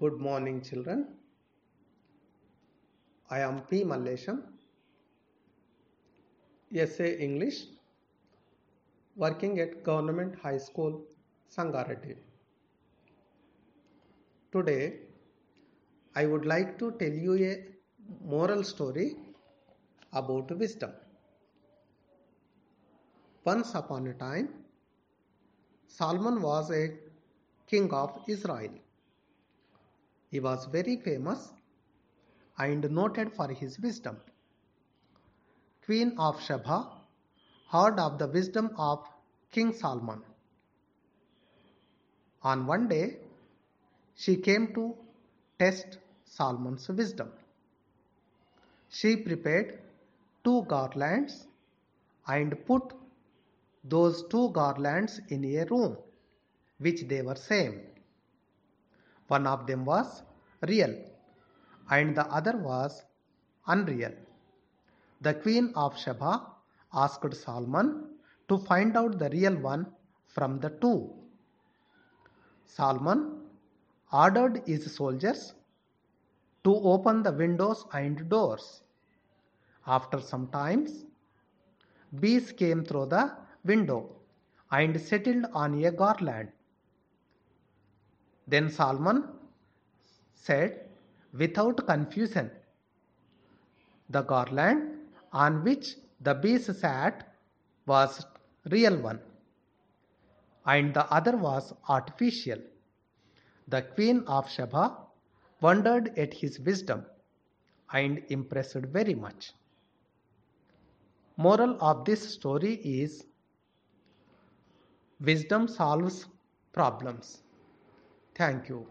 Good morning, children. I am P. Mallesham, SA English, working at Government High School, Sangareddy. Today, I would like to tell you a moral story about wisdom. Once upon a time, Solomon was a king of Israel. He was very famous and noted for his wisdom. Queen of Sheba heard of the wisdom of King Solomon. On one day, she came to test Solomon's wisdom. She prepared two garlands and put those two garlands in a room which they were same. One of them was real and the other was unreal. The queen of Sheba asked Solomon to find out the real one from the two. Solomon ordered his soldiers to open the windows and doors. After some times, bees came through the window and settled on a garland. Then Solomon said without confusion, The garland on which the beast sat was real one and the other was artificial. The queen of Sheba wondered at his wisdom and impressed very much. Moral of this story is wisdom solves problems. Thank you.